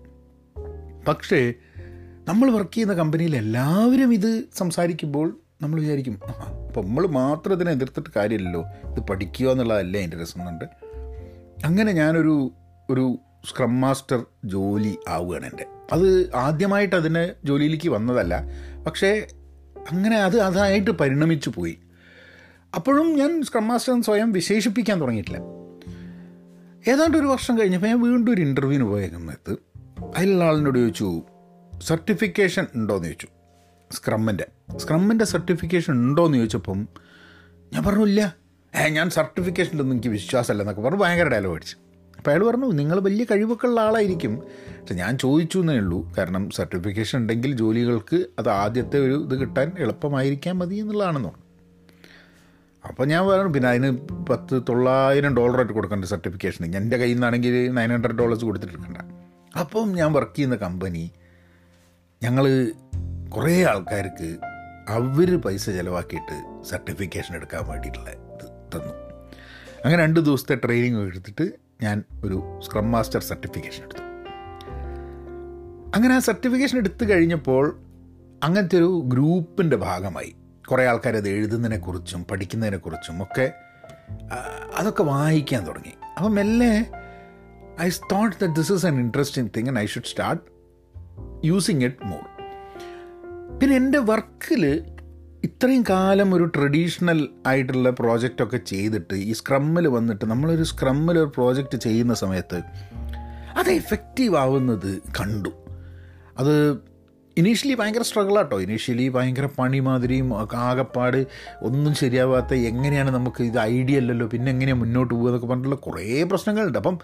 പക്ഷേ നമ്മൾ വർക്ക് ചെയ്യുന്ന കമ്പനിയിൽ എല്ലാവരും ഇത് സംസാരിക്കുമ്പോൾ നമ്മൾ വിചാരിക്കും അപ്പം നമ്മൾ മാത്രം ഇതിനെ എതിർത്തിട്ട് കാര്യമില്ലല്ലോ. ഇത് പഠിക്കുക എന്നുള്ളതല്ലേ എന്റെ രസം എന്നുണ്ട് അങ്ങനെ ഞാനൊരു ഒരു സ്ക്രം മാസ്റ്റർ ജോലി ആവുകയാണ് എന്റെ. അത് ആദ്യമായിട്ട് അതിന് ജോലിയിലേക്ക് വന്നതല്ല. പക്ഷേ അങ്ങനെ അത് അതായിട്ട് പരിണമിച്ചു പോയി. അപ്പോഴും ഞാൻ സ്ക്രം മാസ്റ്റർ സ്വയം വിശേഷിപ്പിക്കാൻ തുടങ്ങിയിട്ടില്ല. ഏതാണ്ട് ഒരു വർഷം കഴിഞ്ഞപ്പോൾ ഞാൻ വീണ്ടും ഒരു ഇന്റർവ്യൂവിന് പോയ സമയത്ത് അതിലുള്ള ആളിനോട് ചോദിച്ചു സർട്ടിഫിക്കേഷൻ ഉണ്ടോയെന്ന് ചോദിച്ചു. സ്ക്രമ്മിന്റെ സ്ക്രമ്മിന്റെ സർട്ടിഫിക്കേഷൻ ഉണ്ടോയെന്ന് ചോദിച്ചപ്പം ഞാൻ പറഞ്ഞു ഇല്ല. ഏ ഞാൻ സർട്ടിഫിക്കേഷനിലൊന്നും എനിക്ക് വിശ്വാസമല്ല എന്നൊക്കെ പറഞ്ഞു ഭയങ്കര ഡയലോഗ് അടിച്ചു. അപ്പോൾ അയാൾ പറഞ്ഞു നിങ്ങൾ വലിയ കഴിവൊക്കെ ഉള്ള ആളായിരിക്കും. പക്ഷെ ഞാൻ ചോദിച്ചു എന്നേ ഉള്ളൂ. കാരണം സർട്ടിഫിക്കേഷൻ ഉണ്ടെങ്കിൽ ജോലികൾക്ക് അത് ആദ്യത്തെ ഒരു ഇത് കിട്ടാൻ എളുപ്പമായിരിക്കാൻ മതി എന്നുള്ളതാണെന്ന് അപ്പോൾ ഞാൻ പറഞ്ഞു പിന്നെ അതിന് പത്ത് തൊള്ളായിരം ഡോളറായിട്ട് കൊടുക്കേണ്ട സർട്ടിഫിക്കേഷൻ എന്റെ കയ്യിൽ നിന്നാണെങ്കിൽ നയൻ ഹൺഡ്രഡ് ഡോളേഴ്സ് കൊടുത്തിട്ടെടുക്കണ്ട അപ്പം ഞാൻ വർക്ക് ചെയ്യുന്ന കമ്പനി ഞങ്ങൾ കുറേ ആൾക്കാർക്ക് അവർ പൈസ ചിലവാക്കിയിട്ട് സർട്ടിഫിക്കേഷൻ എടുക്കാൻ വേണ്ടിയിട്ടുള്ള ഇത് തന്നു. അങ്ങനെ രണ്ട് ദിവസത്തെ ട്രെയിനിങ് എടുത്തിട്ട് ഞാൻ ഒരു സ്ക്രം മാസ്റ്റർ സർട്ടിഫിക്കേഷൻ എടുത്തു. അങ്ങനെ ആ സർട്ടിഫിക്കേഷൻ എടുത്തു കഴിഞ്ഞപ്പോൾ അങ്ങനത്തെ ഒരു ഗ്രൂപ്പിന്റെ ഭാഗമായി കുറേ ആൾക്കാർ അത് എഴുതുന്നതിനെക്കുറിച്ചും പഠിക്കുന്നതിനെക്കുറിച്ചും ഒക്കെ അതൊക്കെ വായിക്കാൻ തുടങ്ങി. അപ്പം മെല്ലെ I thought that this is an interesting thing and I should start using it more പിന്നെ എന്റെ വർക്കിൽ ഇത്രയും കാലം ഒരു ട്രഡീഷണൽ ആയിട്ടുള്ള പ്രോജക്റ്റൊക്കെ ചെയ്തിട്ട് ഈ സ്ക്രമ്മിൽ വന്നിട്ട് നമ്മളൊരു സ്ക്രമ്മിൽ ഒരു പ്രോജക്റ്റ് ചെയ്യുന്ന സമയത്ത് അത് എഫക്റ്റീവ് ആവുന്നത് കണ്ടു. അത് ഇനീഷ്യലി ഭയങ്കര സ്ട്രഗിളാട്ടോ ഇനീഷ്യലി ഭയങ്കര പണി മാതിരിയും ആകപ്പാട് ഒന്നും ശരിയാവാത്ത എങ്ങനെയാണ് നമുക്ക് ഇത് ഐഡിയ അല്ലല്ലോ പിന്നെ എങ്ങനെയാണ് മുന്നോട്ട് പോകുക എന്നൊക്കെ പറഞ്ഞിട്ടുള്ള കുറേ പ്രശ്നങ്ങളുണ്ട്. അപ്പം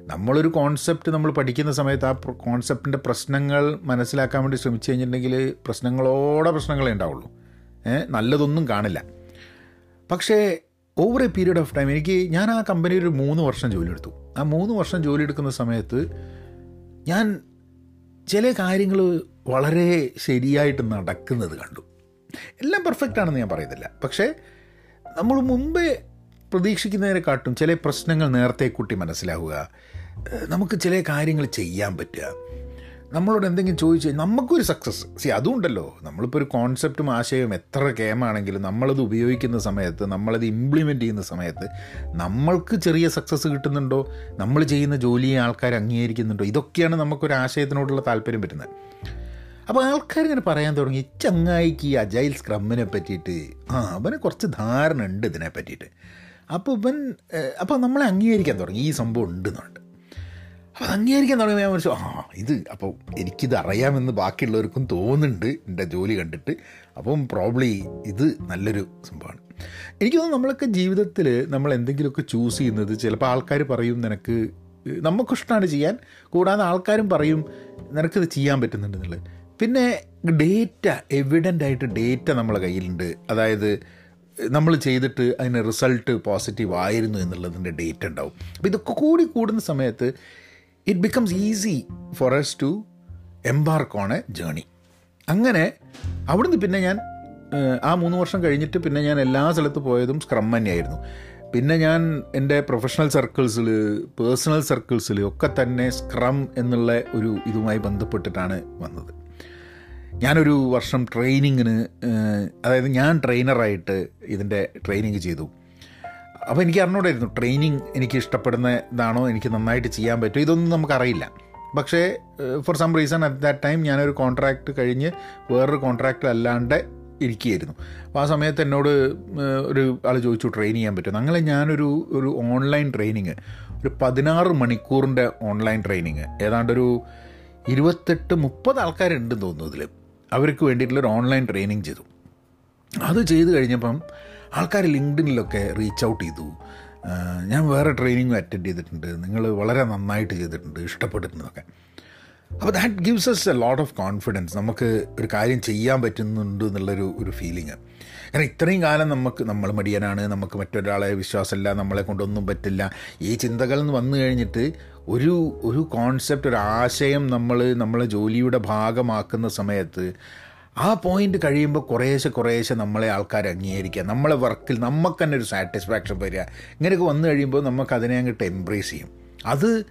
നമ്മളൊരു കോൺസെപ്റ്റ് നമ്മൾ പഠിക്കുന്ന സമയത്ത് ആ കോൺസെപ്റ്റിന്റെ പ്രശ്നങ്ങൾ മനസ്സിലാക്കാൻ വേണ്ടി ശ്രമിച്ചു കഴിഞ്ഞിട്ടുണ്ടെങ്കിൽ പ്രശ്നങ്ങളോടെ പ്രശ്നങ്ങളേ ഉണ്ടാവുള്ളൂ. നല്ലതൊന്നും കാണില്ല. പക്ഷേ over a period of time എനിക്ക് ഞാൻ ആ കമ്പനിയിൽ ഒരു മൂന്ന് വർഷം ജോലി എടുത്തു. ആ മൂന്ന് വർഷം ജോലി എടുക്കുന്ന സമയത്ത് ഞാൻ ചില കാര്യങ്ങൾ വളരെ ശരിയായിട്ട് നടക്കുന്നത് കണ്ടു. എല്ലാം പെർഫെക്റ്റ് ആണെന്ന് ഞാൻ പറയുന്നില്ല. പക്ഷേ നമ്മൾ മുമ്പേ പ്രതീക്ഷിക്കുന്നതിനെക്കാട്ടും ചില പ്രശ്നങ്ങൾ നേരത്തെ കൂട്ടി മനസ്സിലാവുക നമുക്ക് ചില കാര്യങ്ങൾ ചെയ്യാൻ പറ്റുക. നമ്മളോട് എന്തെങ്കിലും ചോദിച്ചു കഴിഞ്ഞാൽ നമുക്കൊരു സക്സസ് സി അതുണ്ടല്ലോ. നമ്മളിപ്പോൾ ഒരു കോൺസെപ്റ്റും ആശയവും എത്ര കേമാണെങ്കിലും നമ്മളത് ഉപയോഗിക്കുന്ന സമയത്ത് നമ്മളത് ഇംപ്ലിമെന്റ് ചെയ്യുന്ന സമയത്ത് നമ്മൾക്ക് ചെറിയ സക്സസ് കിട്ടുന്നുണ്ടോ? നമ്മൾ ചെയ്യുന്ന ജോലിയെ ആൾക്കാർ അംഗീകരിക്കുന്നുണ്ടോ? ഇതൊക്കെയാണ് നമുക്കൊരു ആശയത്തിനോടുള്ള താല്പര്യം വരുന്നത്. അപ്പോൾ ആൾക്കാർ ഇങ്ങനെ പറയാൻ തുടങ്ങി "ഈ ചങ്ങായിക്ക് ഈ അജൈൽ സ്ക്രമ്മിനെ പറ്റിയിട്ട് ആ അവന് കുറച്ച് ധാരണ ഉണ്ട് ഇതിനെ പറ്റിയിട്ട്. അപ്പോൾ ഇവൻ അപ്പോൾ നമ്മളെ അംഗീകരിക്കാൻ തുടങ്ങി. ഈ സംഭവം ഉണ്ടെന്നുണ്ട് അപ്പോൾ അംഗീകരിക്കാൻ തുടങ്ങി ഞാൻ മനസ്സിൽ ആ ഇത് അപ്പോൾ എനിക്കിത് അറിയാമെന്ന് ബാക്കിയുള്ളവർക്കും തോന്നുന്നുണ്ട് എന്റെ ജോലി കണ്ടിട്ട്. അപ്പം പ്രോബ്ലി ഇത് നല്ലൊരു സംഭവമാണ്. എനിക്ക് തോന്നുന്നു നമ്മളൊക്കെ ജീവിതത്തിൽ നമ്മൾ എന്തെങ്കിലുമൊക്കെ ചൂസ് ചെയ്യുന്നത് ചിലപ്പോൾ ആൾക്കാർ പറയും നിനക്ക് നമുക്കിഷ്ടമാണ് ചെയ്യാൻ കൂടാതെ ആൾക്കാരും പറയും നിനക്കിത് ചെയ്യാൻ പറ്റുന്നുണ്ടെന്നുള്ളത് പിന്നെ ഡേറ്റ എവിഡന്റ് ആയിട്ട് ഡേറ്റ നമ്മളെ കയ്യിലുണ്ട്. അതായത് നമ്മൾ ചെയ്തിട്ട് അതിന് റിസൾട്ട് പോസിറ്റീവ് ആയിരുന്നു എന്നുള്ളതിന്റെ ഡേറ്റ് ഉണ്ടാവും. അപ്പോൾ ഇതൊക്കെ കൂടി കൂടുന്ന സമയത്ത് it becomes easy for us to embark on a journey അങ്ങനെ അവിടുന്ന് പിന്നെ ഞാൻ ആ മൂന്ന് വർഷം കഴിഞ്ഞിട്ട് പിന്നെ ഞാൻ എല്ലാ സ്ഥലത്ത് പോയതും സ്ക്രം തന്നെയായിരുന്നു. പിന്നെ ഞാൻ എന്റെ പ്രൊഫഷണൽ സർക്കിൾസിൽ പേഴ്സണൽ സർക്കിൾസിൽ ഒക്കെ തന്നെ സ്ക്രം എന്നുള്ള ഒരു ഇതുമായി ബന്ധപ്പെട്ടിട്ടാണ് വന്നത്. ഞാനൊരു വർഷം ട്രെയിനിങ്ങിന് അതായത് ഞാൻ ട്രെയിനറായിട്ട് ഇതിന്റെ ട്രെയിനിങ് ചെയ്തു. അപ്പോൾ എനിക്ക് അറിഞ്ഞൂടായിരുന്നു. ട്രെയിനിങ് എനിക്ക് ഇഷ്ടപ്പെടുന്ന ഇതാണോ എനിക്ക് നന്നായിട്ട് ചെയ്യാൻ പറ്റുമോ ഇതൊന്നും നമുക്കറിയില്ല. പക്ഷേ for some reason at that time ഞാനൊരു കോൺട്രാക്റ്റ് കഴിഞ്ഞ് വേറൊരു കോൺട്രാക്റ്റ് അല്ലാണ്ട് ഇരിക്കുകയായിരുന്നു. അപ്പോൾ ആ സമയത്ത് എന്നോട് ഒരു ആൾ ചോദിച്ചു ട്രെയിൻ ചെയ്യാൻ പറ്റുമോ? അങ്ങനെ ഞാനൊരു ഒരു ഓൺലൈൻ ട്രെയിനിങ് ഒരു പതിനാറ് മണിക്കൂറിന്റെ ഓൺലൈൻ ട്രെയിനിങ് ഏതാണ്ടൊരു ഇരുപത്തെട്ട് മുപ്പത് ആൾക്കാരുണ്ടെന്ന് തോന്നുന്നു ഇതിൽ അവർക്ക് വേണ്ടിയിട്ടുള്ളൊരു ഓൺലൈൻ ട്രെയിനിങ് ചെയ്തു. അത് ചെയ്ത് കഴിഞ്ഞപ്പം ആൾക്കാർ ലിങ്ക്ഡിനിലൊക്കെ റീച്ച് ഔട്ട് ചെയ്തു. ഞാൻ വേറെ ട്രെയിനിങ്ങും അറ്റൻഡ് ചെയ്തിട്ടുണ്ട്. നിങ്ങൾ വളരെ നന്നായിട്ട് ചെയ്തിട്ടുണ്ട് ഇഷ്ടപ്പെട്ടിട്ടുണ്ടെന്നൊക്കെ. അപ്പോൾ that gives us a lot of confidence നമുക്ക് ഒരു കാര്യം ചെയ്യാൻ പറ്റുന്നുണ്ട് എന്നുള്ളൊരു ഒരു ഫീലിങ് കാരണം ഇത്രയും കാലം നമുക്ക് നമ്മൾ മടിയനാണ് നമുക്ക് മറ്റൊരാളെ വിശ്വാസമില്ല നമ്മളെ കൊണ്ടൊന്നും പറ്റില്ല. ഈ ചിന്തകൾ എന്ന് വന്നു കഴിഞ്ഞിട്ട് ഒരു ഒരു കോൺസെപ്റ്റ് ഒരു ആശയം നമ്മൾ നമ്മളെ ജോലിയുടെ ഭാഗമാക്കുന്ന സമയത്ത് ആ പോയിന്റ് കഴിയുമ്പോൾ കുറേശ്ശെ കുറേശ്ശെ നമ്മളെ ആൾക്കാർ അംഗീകരിക്കുക. നമ്മളെ വർക്കിൽ നമുക്ക് തന്നെ ഒരു സാറ്റിസ്ഫാക്ഷൻ വരിക. ഇങ്ങനെയൊക്കെ വന്നു കഴിയുമ്പോൾ നമുക്ക് അതിനെ അങ്ങോട്ട് എംബ്രേസ് ചെയ്യും. അത്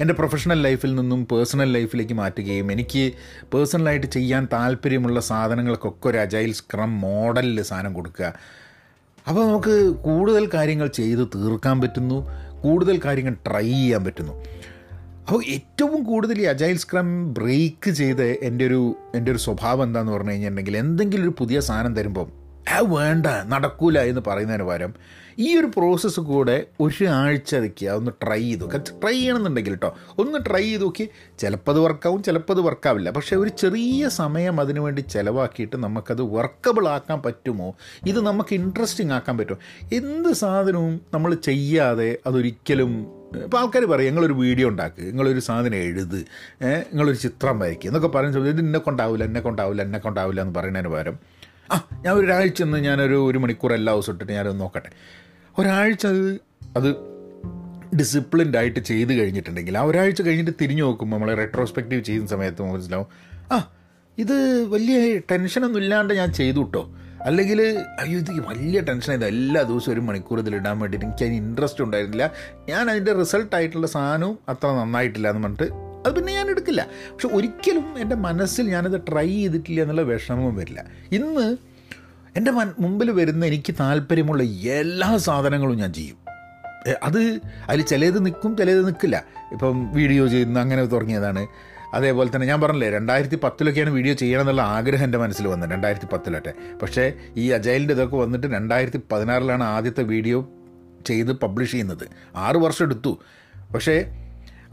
എന്റെ പ്രൊഫഷണൽ ലൈഫിൽ നിന്നും പേഴ്സണൽ ലൈഫിലേക്ക് മാറ്റുകയും എനിക്ക് പേഴ്സണലായിട്ട് ചെയ്യാൻ താല്പര്യമുള്ള സാധനങ്ങൾക്കൊക്കെ ഒരു അജൈൽ സ്ക്രം മോഡലിൽ സാധനം കൊടുക്കുക. അപ്പോൾ നമുക്ക് കൂടുതൽ കാര്യങ്ങൾ ചെയ്ത് തീർക്കാൻ പറ്റുന്നു. കൂടുതൽ കാര്യങ്ങൾ ട്രൈ ചെയ്യാൻ പറ്റുന്നു. അപ്പോൾ ഏറ്റവും കൂടുതൽ ഈ അജൈൽ സ്ക്രം ബ്രേക്ക് ചെയ്ത് എന്റെ ഒരു എന്റെ ഒരു സ്വഭാവം എന്താണെന്ന് പറഞ്ഞു കഴിഞ്ഞിട്ടുണ്ടെങ്കിൽ എന്തെങ്കിലും ഒരു പുതിയ സാധനം തരുമ്പം ആ വേണ്ട നടക്കൂല എന്ന് പറയുന്നതിന് പകരം ഈ ഒരു പ്രോസസ്സ് കൂടെ ഒരാഴ്ച നിൽക്കുക ഒന്ന് ട്രൈ ചെയ്ത് നോക്കുക ട്രൈ ചെയ്യണമെന്നുണ്ടെങ്കിൽ കേട്ടോ ഒന്ന് ട്രൈ ചെയ്ത് നോക്കി. ചിലപ്പോൾ അത് വർക്കാവും ചിലപ്പോൾ അത് വർക്കാവില്ല പക്ഷേ ഒരു ചെറിയ സമയം അതിനുവേണ്ടി ചിലവാക്കിയിട്ട് നമുക്കത് വർക്കബിൾ ആക്കാൻ പറ്റുമോ? ഇത് നമുക്ക് ഇൻട്രസ്റ്റിംഗ് ആക്കാൻ പറ്റുമോ? എന്ത് സാധനവും നമ്മൾ ചെയ്യാതെ അതൊരിക്കലും ഇപ്പോൾ ആൾക്കാർ പറയും നിങ്ങളൊരു വീഡിയോ ഉണ്ടാക്കുക നിങ്ങളൊരു സാധനം എഴുത് നിങ്ങളൊരു ചിത്രം വരയ്ക്കുക എന്നൊക്കെ പറയുന്ന സമയത്ത് ഇത് എന്നെ കൊണ്ടാവില്ല എന്നെ കൊണ്ടാവില്ല എന്നെ കൊണ്ടാവില്ല എന്ന് പറയുന്നതിന് പകരം ആ ഞാൻ ഒരാഴ്ച ഒന്ന് ഞാനൊരു ഒരു മണിക്കൂർ എല്ലാ ദിവസവും ഇട്ടിട്ട് ഞാനൊന്ന് നോക്കട്ടെ. ഒരാഴ്ച അത് അത് ഡിസിപ്ലിൻഡ് ആയിട്ട് ചെയ്ത് കഴിഞ്ഞിട്ടുണ്ടെങ്കിൽ ആ ഒരാഴ്ച കഴിഞ്ഞിട്ട് തിരിഞ്ഞു നോക്കുമ്പോൾ നമ്മൾ റെട്രോസ്പെക്റ്റീവ് ചെയ്യുന്ന സമയത്ത് മനസ്സിലാവും ആ ഇത് വലിയ ടെൻഷനൊന്നും ഇല്ലാണ്ട് ഞാൻ ചെയ്തു അല്ലെങ്കിൽ അയ്യോ ഇത് വലിയ ടെൻഷനായത് എല്ലാ ദിവസവും ഒരു മണിക്കൂർ ഇടാൻ വേണ്ടിയിട്ട് എനിക്ക് അതിന് ഇൻട്രസ്റ്റ് ഉണ്ടായിരുന്നില്ല. ഞാൻ അതിന്റെ റിസൾട്ട് ആയിട്ടുള്ള സാധനവും അത്ര നന്നായിട്ടില്ല എന്ന് പറഞ്ഞിട്ട് അത് പിന്നെ ഞാൻ എടുക്കില്ല. പക്ഷെ ഒരിക്കലും എന്റെ മനസ്സിൽ ഞാനത് ട്രൈ ചെയ്തിട്ടില്ല എന്നുള്ള വിഷമവും വരില്ല. ഇന്ന് എന്റെ മൻ മുമ്പിൽ വരുന്ന എനിക്ക് താല്പര്യമുള്ള എല്ലാ സാധനങ്ങളും ഞാൻ ചെയ്യും. അത് അതിൽ ചിലത് നിൽക്കും ചിലത് നിൽക്കില്ല. ഇപ്പം വീഡിയോ ചെയ്യുന്ന അങ്ങനെ തുടങ്ങിയതാണ്. അതേപോലെ തന്നെ ഞാൻ പറഞ്ഞില്ലേ രണ്ടായിരത്തി പത്തിലൊക്കെയാണ് വീഡിയോ ചെയ്യണം എന്നുള്ള ആഗ്രഹം എന്റെ മനസ്സിൽ വന്നത് രണ്ടായിരത്തി പത്തിലൊക്കെ പക്ഷേ ഈ അജൈലിന്റെ ഇതൊക്കെ വന്നിട്ട് രണ്ടായിരത്തി പതിനാറിലാണ് ആദ്യത്തെ വീഡിയോ ചെയ്ത് പബ്ലിഷ് ചെയ്യുന്നത്. ആറ് വർഷം എടുത്തു. പക്ഷേ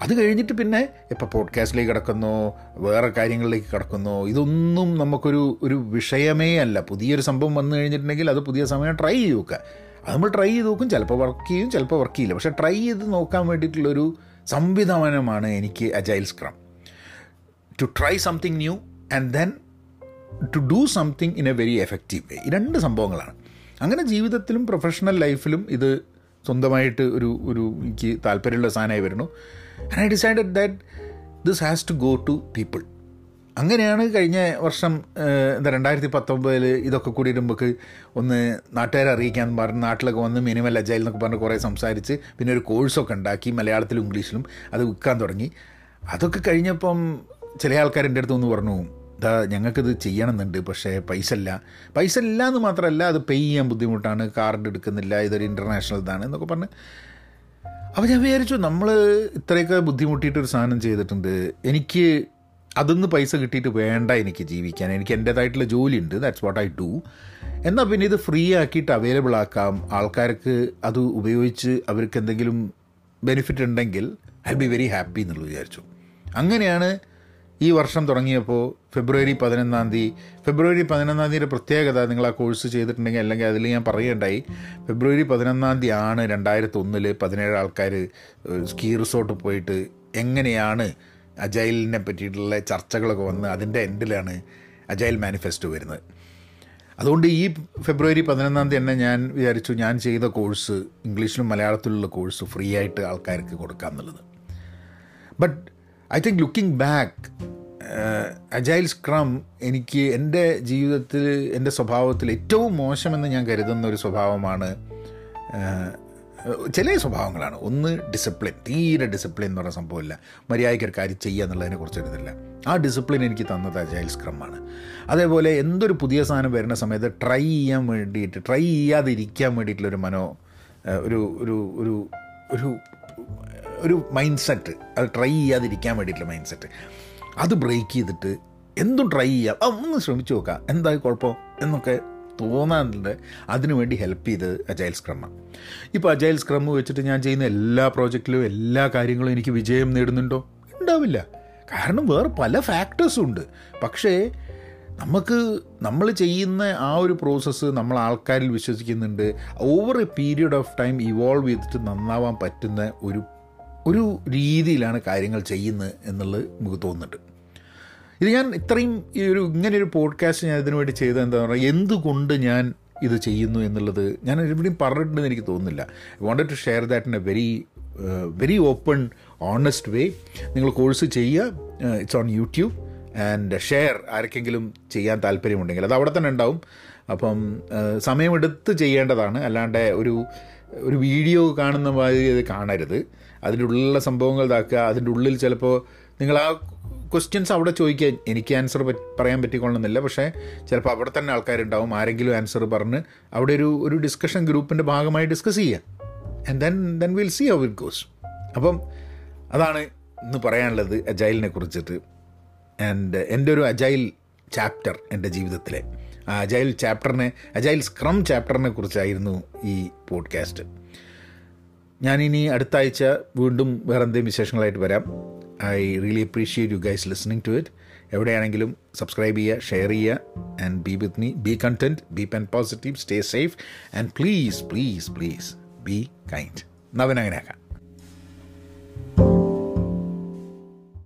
അത് കഴിഞ്ഞിട്ട് പിന്നെ ഇപ്പോൾ പോഡ്കാസ്റ്റിലേക്ക് കിടക്കുന്നു വേറെ കാര്യങ്ങളിലേക്ക് കിടക്കുന്നു. ഇതൊന്നും നമുക്കൊരു ഒരു വിഷയമേ അല്ല. പുതിയൊരു സംഭവം വന്നു കഴിഞ്ഞിട്ടുണ്ടെങ്കിൽ അത് പുതിയ സമയം ട്രൈ ചെയ്ത് നോക്കുക അത് നമ്മൾ ട്രൈ ചെയ്ത് നോക്കും ചിലപ്പോൾ വർക്ക് ചെയ്യും ചിലപ്പോൾ വർക്ക് ചെയ്യില്ല. പക്ഷേ ട്രൈ ചെയ്ത് നോക്കാൻ വേണ്ടിയിട്ടുള്ളൊരു സംവിധാനമാണ് എനിക്ക് agile scrum to try something new and then to do something in a very effective way ഈ രണ്ട് സംഭവങ്ങളാണ്. അങ്ങനെ ജീവിതത്തിലും പ്രൊഫഷണൽ ലൈഫിലും ഇത് സ്വന്തമായിട്ട് ഒരു ഒരു എനിക്ക് താല്പര്യമുള്ള സാധനമായി വരുന്നു. And I decided that this has to go to people അങ്ങനെയാണ് കഴിഞ്ഞ വർഷം എന്താ രണ്ടായിരത്തി പത്തൊമ്പതിൽ ഇതൊക്കെ കൂടി നമുക്ക് ഒന്ന് നാട്ടുകാരെ അറിയിക്കാൻ പറഞ്ഞ് നാട്ടിലൊക്കെ വന്ന് മിനിമൽ അജൈൽ എന്നൊക്കെ പറഞ്ഞ് കുറേ സംസാരിച്ച് പിന്നെ ഒരു കോഴ്സൊക്കെ ഉണ്ടാക്കി മലയാളത്തിലും ഇംഗ്ലീഷിലും അത് വിൽക്കാൻ തുടങ്ങി. അതൊക്കെ കഴിഞ്ഞപ്പം ചില ആൾക്കാർ എന്റെ അടുത്ത് ഒന്ന് പറഞ്ഞു ഇതാ ഞങ്ങൾക്കിത് ചെയ്യണമെന്നുണ്ട് പക്ഷേ പൈസ ഇല്ല പൈസ ഇല്ല എന്ന് മാത്രമല്ല അത് പേ ചെയ്യാൻ ബുദ്ധിമുട്ടാണ് കാർഡ് എടുക്കുന്നില്ല ഇതൊരു ഇന്റർനാഷണൽ ഇതാണ് എന്നൊക്കെ പറഞ്ഞ്. അപ്പോൾ ഞാൻ വിചാരിച്ചു നമ്മൾ ഇത്രയൊക്കെ ബുദ്ധിമുട്ടിയിട്ടൊരു സാധനം ചെയ്തിട്ടുണ്ട് എനിക്ക് അതിന്ന് പൈസ കിട്ടിയിട്ട് വേണ്ട എനിക്ക് ജീവിക്കാൻ എനിക്ക് എന്റേതായിട്ടുള്ള ജോലി ഉണ്ട് ദാറ്റ്സ് വാട്ട് ഐ ഡു എന്നാൽ പിന്നെ ഇത് ഫ്രീ ആക്കിയിട്ട് അവൈലബിൾ ആക്കാം ആൾക്കാർക്ക് അത് ഉപയോഗിച്ച് അവർക്ക് എന്തെങ്കിലും ബെനിഫിറ്റ് ഉണ്ടെങ്കിൽ ഐ ബി വെരി ഹാപ്പി എന്നുള്ളത് വിചാരിച്ചു. അങ്ങനെയാണ് ഈ വർഷം തുടങ്ങിയപ്പോൾ ഫെബ്രുവരി പതിനൊന്നാം തീയതി ഫെബ്രുവരി പതിനൊന്നാം തീയതിയുടെ പ്രത്യേകത നിങ്ങൾ ആ കോഴ്സ് ചെയ്തിട്ടുണ്ടെങ്കിൽ അല്ലെങ്കിൽ അതിൽ ഞാൻ പറയുകയുണ്ടായി ഫെബ്രുവരി പതിനൊന്നാം തീയതി ആണ് രണ്ടായിരത്തി ഒന്നിൽ പതിനേഴ് ആൾക്കാർ സ്കീ റിസോർട്ട് പോയിട്ട് എങ്ങനെയാണ് അജൈലിനെ പറ്റിയിട്ടുള്ള ചർച്ചകളൊക്കെ വന്ന് അതിന്റെ എൻഡിലാണ് അജൈൽ മാനിഫെസ്റ്റോ വരുന്നത്. അതുകൊണ്ട് ഈ ഫെബ്രുവരി പതിനൊന്നാം തീയതി തന്നെ ഞാൻ വിചാരിച്ചു ഞാൻ ചെയ്ത കോഴ്സ് ഇംഗ്ലീഷിലും മലയാളത്തിലുള്ള കോഴ്സ് ഫ്രീ ആയിട്ട് ആൾക്കാർക്ക് കൊടുക്കാം എന്നുള്ളത്. But I think looking back agile scrum എനിക്ക് എന്റെ ജീവിതത്തിൽ എന്റെ സ്വഭാവത്തിൽ ഏറ്റവും മോശമെന്ന് ഞാൻ കരുതുന്ന ഒരു സ്വഭാവമാണ് ചില സ്വഭാവങ്ങളാണ്. ഒന്ന് ഡിസിപ്ലിൻ തീരെ ഡിസിപ്ലിൻ എന്ന് പറയുന്ന സംഭവമില്ല. മര്യാദയ്ക്ക് ഒരു കാര്യം ചെയ്യുക എന്നുള്ളതിനെ കുറിച്ച് എഴുതില്ല ആ ഡിസിപ്ലിൻ എനിക്ക് തന്നത് അജൈൽ സ്ക്രമാണ് അതേപോലെ എന്തൊരു പുതിയ സാധനം വരുന്ന സമയത്ത് ട്രൈ ചെയ്യാൻ വേണ്ടിയിട്ട് ട്രൈ ചെയ്യാതിരിക്കാൻ വേണ്ടിയിട്ടുള്ളൊരു മനോ ഒരു ഒരു ഒരു ഒരു ഒരു മൈൻഡ് സെറ്റ് അത് ട്രൈ ചെയ്യാതിരിക്കാൻ വേണ്ടിയിട്ടുള്ള മൈൻഡ് സെറ്റ് അത് ബ്രേക്ക് ചെയ്തിട്ട് എന്തും ട്രൈ ചെയ്യാം. ആ ഒന്ന് ശ്രമിച്ചു നോക്കാം. എന്തായി കുഴപ്പം? എന്നൊക്കെ തോന്നാറുണ്ട്. അതിനുവേണ്ടി ഹെൽപ്പ് ചെയ്ത് അജൈൽ സ്ക്രമാണ് ഇപ്പോൾ അജൈൽ സ്ക്രം വെച്ചിട്ട് ഞാൻ ചെയ്യുന്ന എല്ലാ പ്രോജക്റ്റിലും എല്ലാ കാര്യങ്ങളും എനിക്ക് വിജയം നേടുന്നുണ്ടോ? ഉണ്ടാവില്ല. കാരണം വേറെ പല ഫാക്ടേഴ്സും ഉണ്ട്. പക്ഷേ നമുക്ക് നമ്മൾ ചെയ്യുന്ന ആ ഒരു പ്രോസസ്സ് നമ്മൾ ആൾക്കാരിൽ വിശ്വസിക്കുന്നുണ്ട്. Over a period of time evolve ചെയ്തിട്ട് നന്നാവാൻ പറ്റുന്ന ഒരു ഒരു രീതിയിലാണ് കാര്യങ്ങൾ ചെയ്യുന്നത് എന്നുള്ളത് നമുക്ക് തോന്നുന്നുണ്ട്. ഇത് ഞാൻ ഇത്രയും ഈ ഒരു ഇങ്ങനെ ഒരു പോഡ്കാസ്റ്റ് ഞാൻ ഇതിനു വേണ്ടി ചെയ്തത് എന്താ പറയുക എന്തുകൊണ്ട് ഞാൻ ഇത് ചെയ്യുന്നു എന്നുള്ളത് ഞാൻ എവിടെയും പറഞ്ഞിട്ടുണ്ടെന്ന് എനിക്ക് തോന്നുന്നില്ല. I wanted to share that in a very very open honest way നിങ്ങൾ കോഴ്സ് ചെയ്യുക it's on YouTube and share ആർക്കെങ്കിലും ചെയ്യാൻ താല്പര്യമുണ്ടെങ്കിൽ അത് അവിടെ തന്നെ ഉണ്ടാവും. അപ്പം സമയമെടുത്ത് ചെയ്യേണ്ടതാണ്. അല്ലാണ്ട് ഒരു ഒരു വീഡിയോ കാണുന്ന മാതിരി അത് കാണരുത്. അതിന്റെ ഉള്ളിലുള്ള സംഭവങ്ങൾ ഇതാക്കുക അതിന്റെ ഉള്ളിൽ ചിലപ്പോൾ നിങ്ങൾ ആ ക്വസ്റ്റ്യൻസ് അവിടെ ചോദിക്കുക. എനിക്ക് ആൻസർ പറയാൻ പറ്റിക്കൊള്ളുന്നില്ല. പക്ഷേ ചിലപ്പോൾ അവിടെ തന്നെ ആൾക്കാരുണ്ടാവും. ആരെങ്കിലും ആൻസർ പറഞ്ഞ് അവിടെ ഒരു ഒരു ഡിസ്കഷൻ ഗ്രൂപ്പിന്റെ ഭാഗമായി ഡിസ്കസ് ചെയ്യുക. And then then will see how it goes അപ്പം അതാണ് ഇന്ന് പറയാനുള്ളത് അജൈലിനെ കുറിച്ചിട്ട്. ആൻഡ് എന്റെ ഒരു അജൈൽ ചാപ്റ്റർ എന്റെ ജീവിതത്തിലെ. ആ അജൈൽ ചാപ്റ്ററിനെ അജൈൽ സ്ക്രം ചാപ്റ്ററിനെ കുറിച്ചായിരുന്നു ഈ പോഡ്കാസ്റ്റ് ഞാനിനി അടുത്ത ആഴ്ച വീണ്ടും വേറെ എന്തെങ്കിലും വിശേഷങ്ങളായിട്ട് വരാം. I really appreciate you guys listening to it എവിടെയാണെങ്കിലും സബ്സ്ക്രൈബ് ചെയ്യുക ഷെയർ ചെയ്യുക and be with me be content be pen positive stay safe and please please please be kind നവനങ്ങനെയാക്കാം